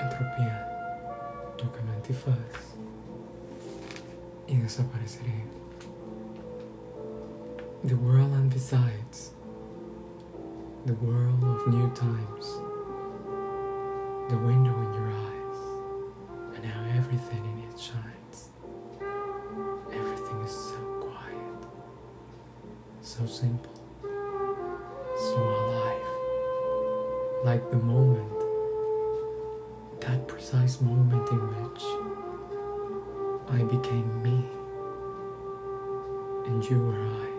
Entropía, antifaz y desapareceré. The world and besides, the world of new times, the window in your eyes, and how everything in it shines. Everything is so quiet, so simple, so alive, like the moment, precise moment in which I became me and you were I.